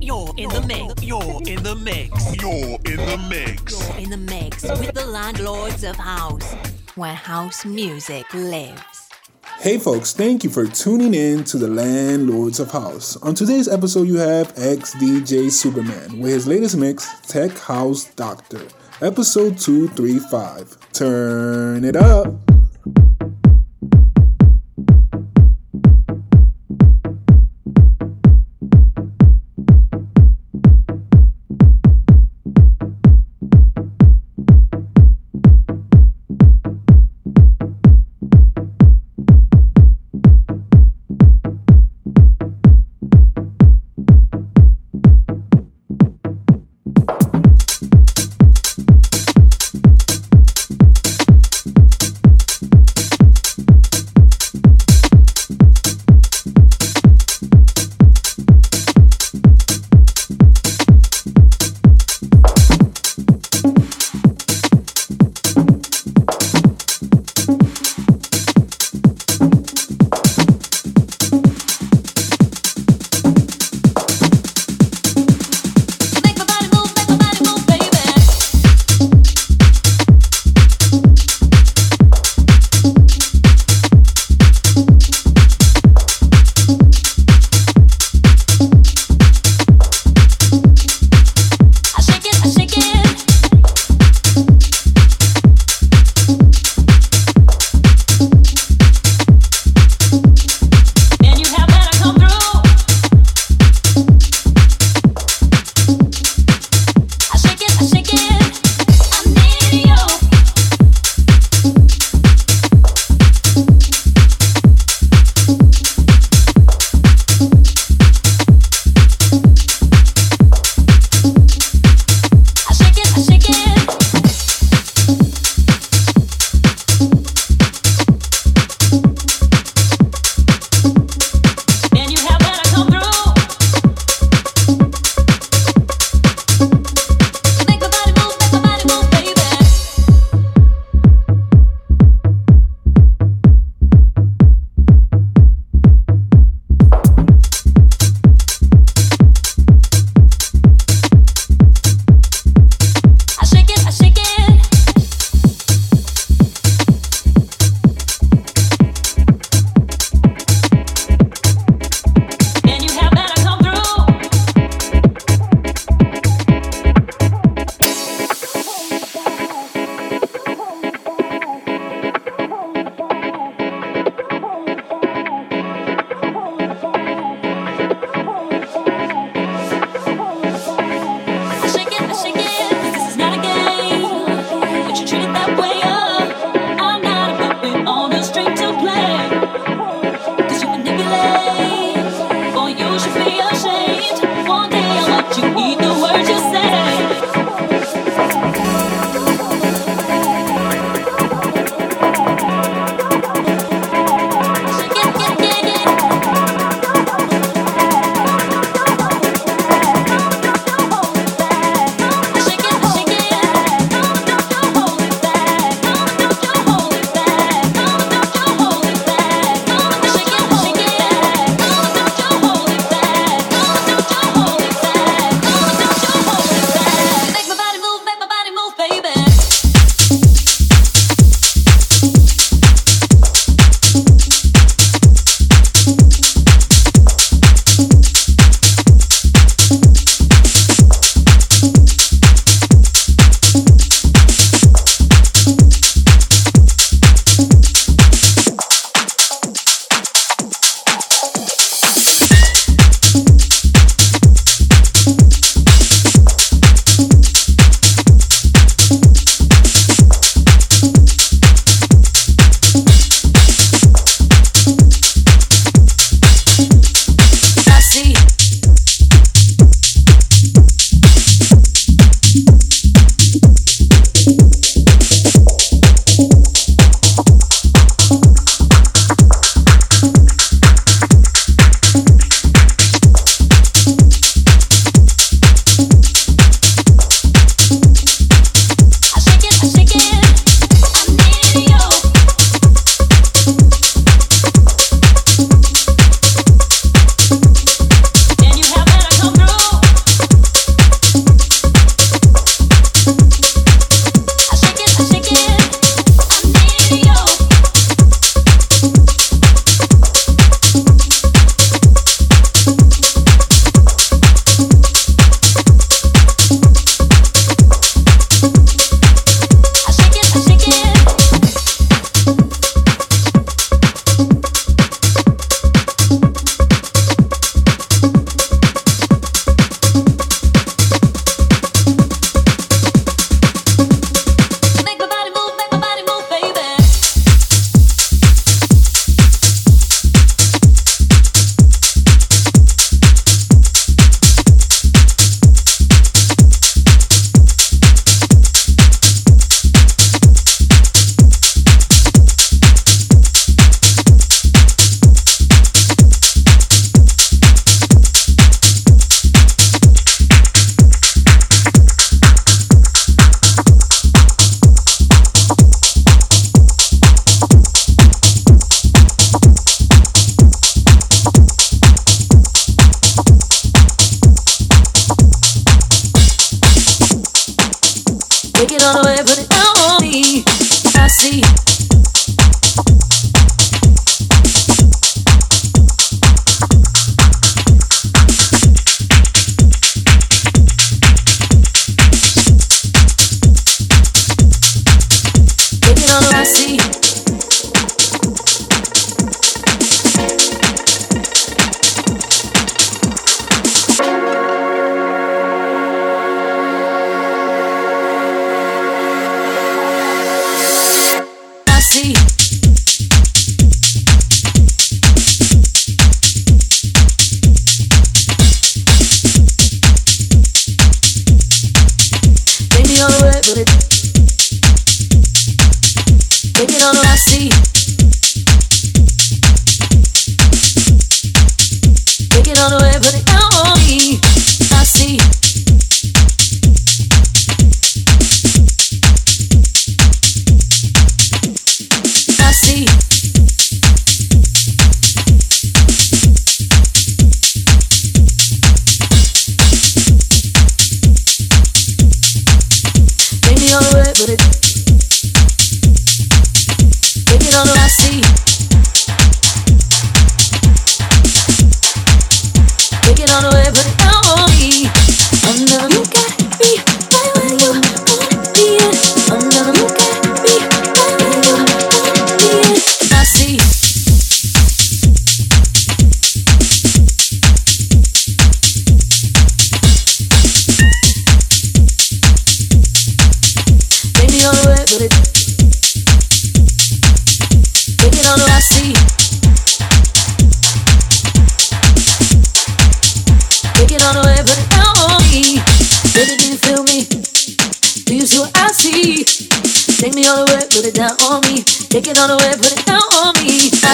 You're in the mix. You're in the mix. You're in the mix. You're in the mix with the landlords of house, where house music lives. Hey folks, thank you for tuning in to the Landlords of House. On today's episode, you have XDJSuperMan with his latest mix, Tech House Doctor, episode 235. Turn it up.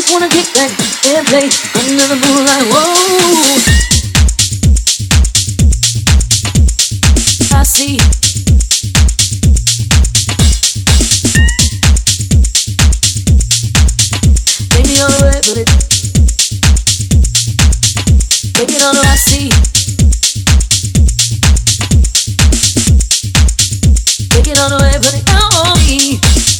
just wanna get back and play under the moonlight. Whoa. I see. Take me all the way, but it. Take it all I see. Take it all the way, put it on me.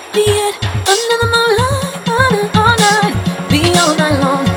be it. Another moonlight, on and night, be all night long.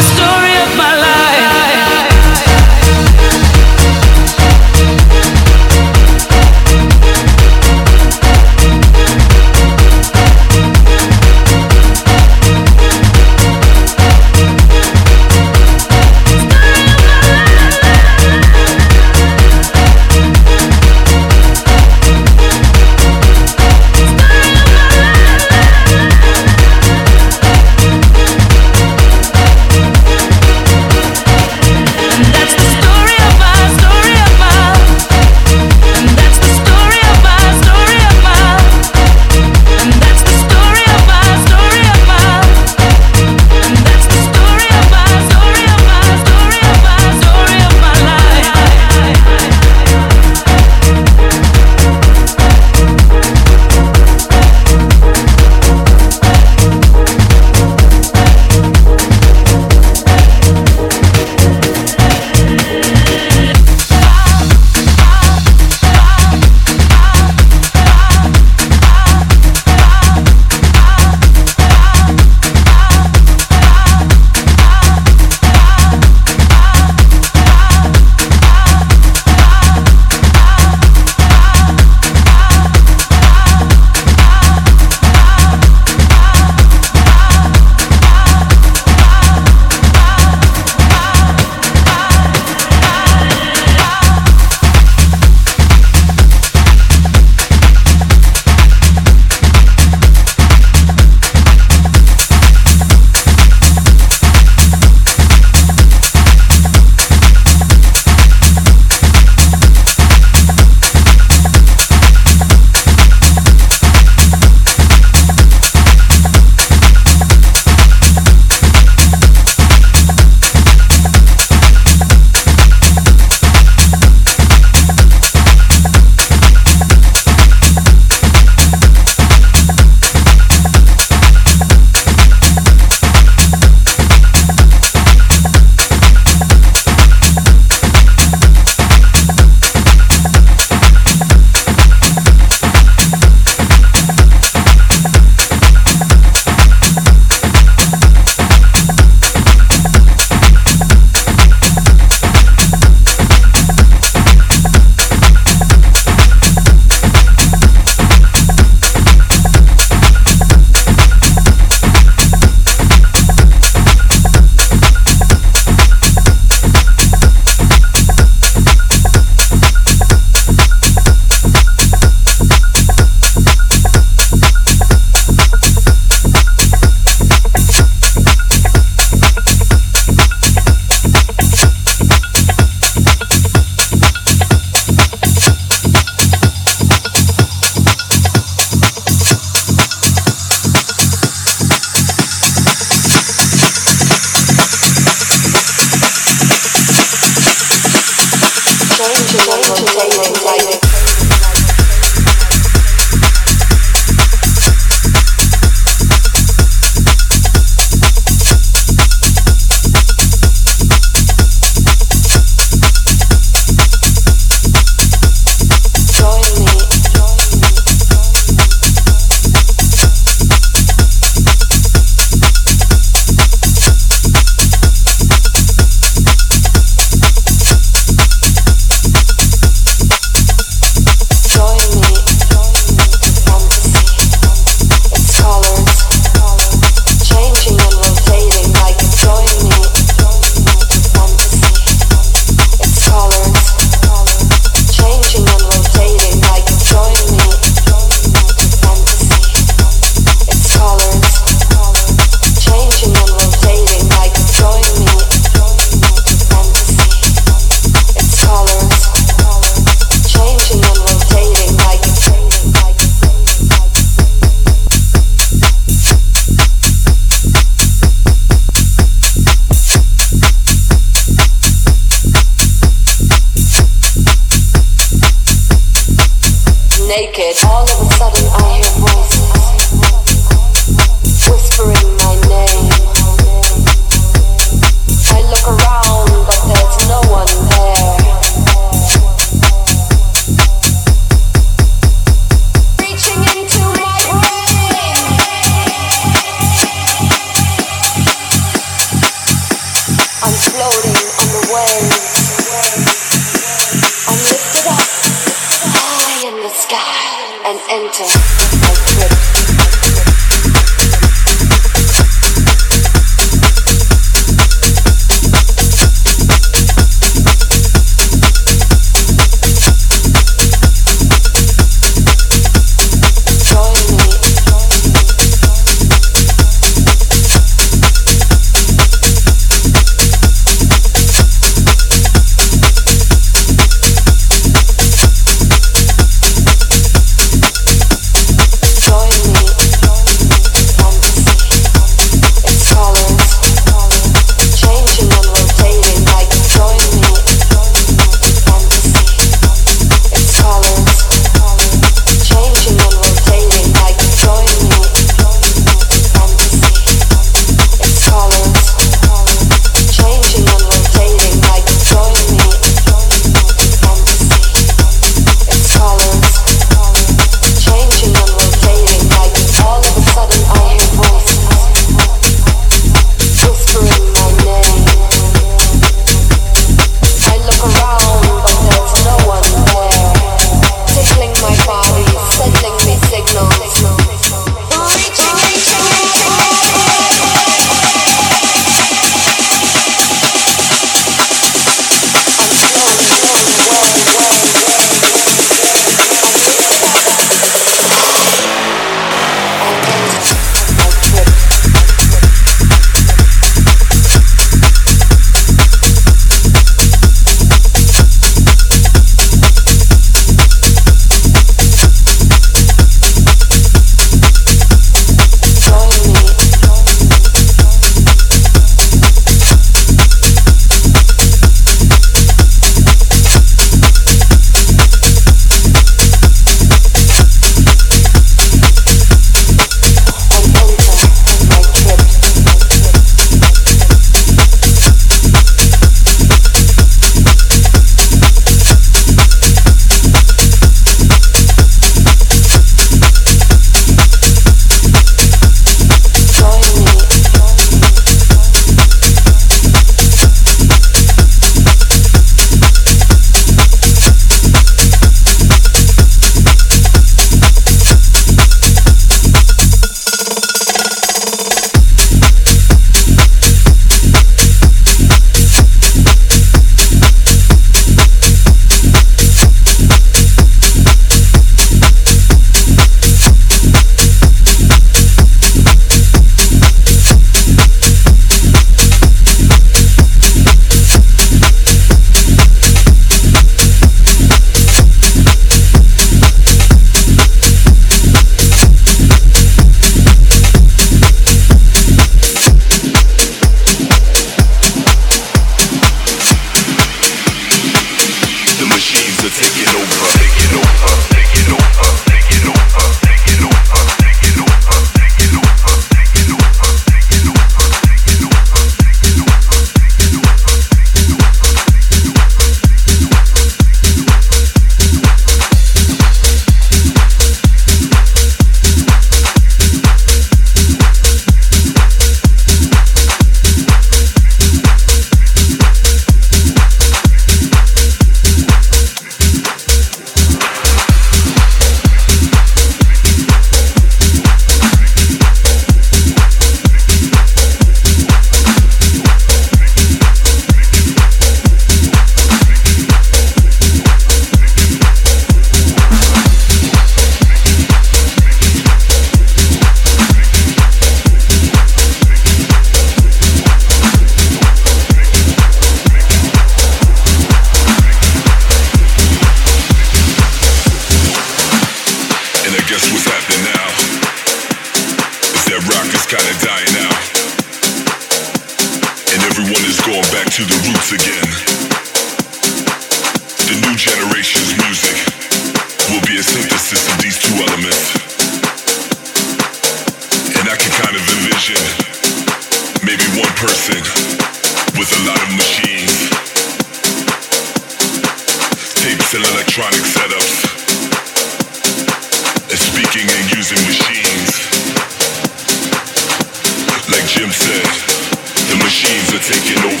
Taking over.